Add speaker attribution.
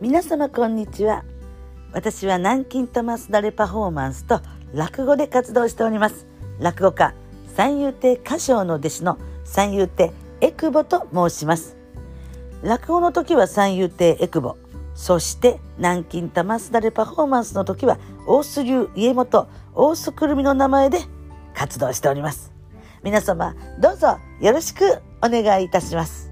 Speaker 1: 皆様こんにちは。私は南京玉すだれパフォーマンスと落語で活動しております。落語家三遊亭歌唱の弟子の三遊亭エクボと申します。落語の時は三遊亭エクボそして南京玉すだれパフォーマンスの時は大須流家元大須くるみの名前で活動しております。皆様どうぞよろしくお願いいたします。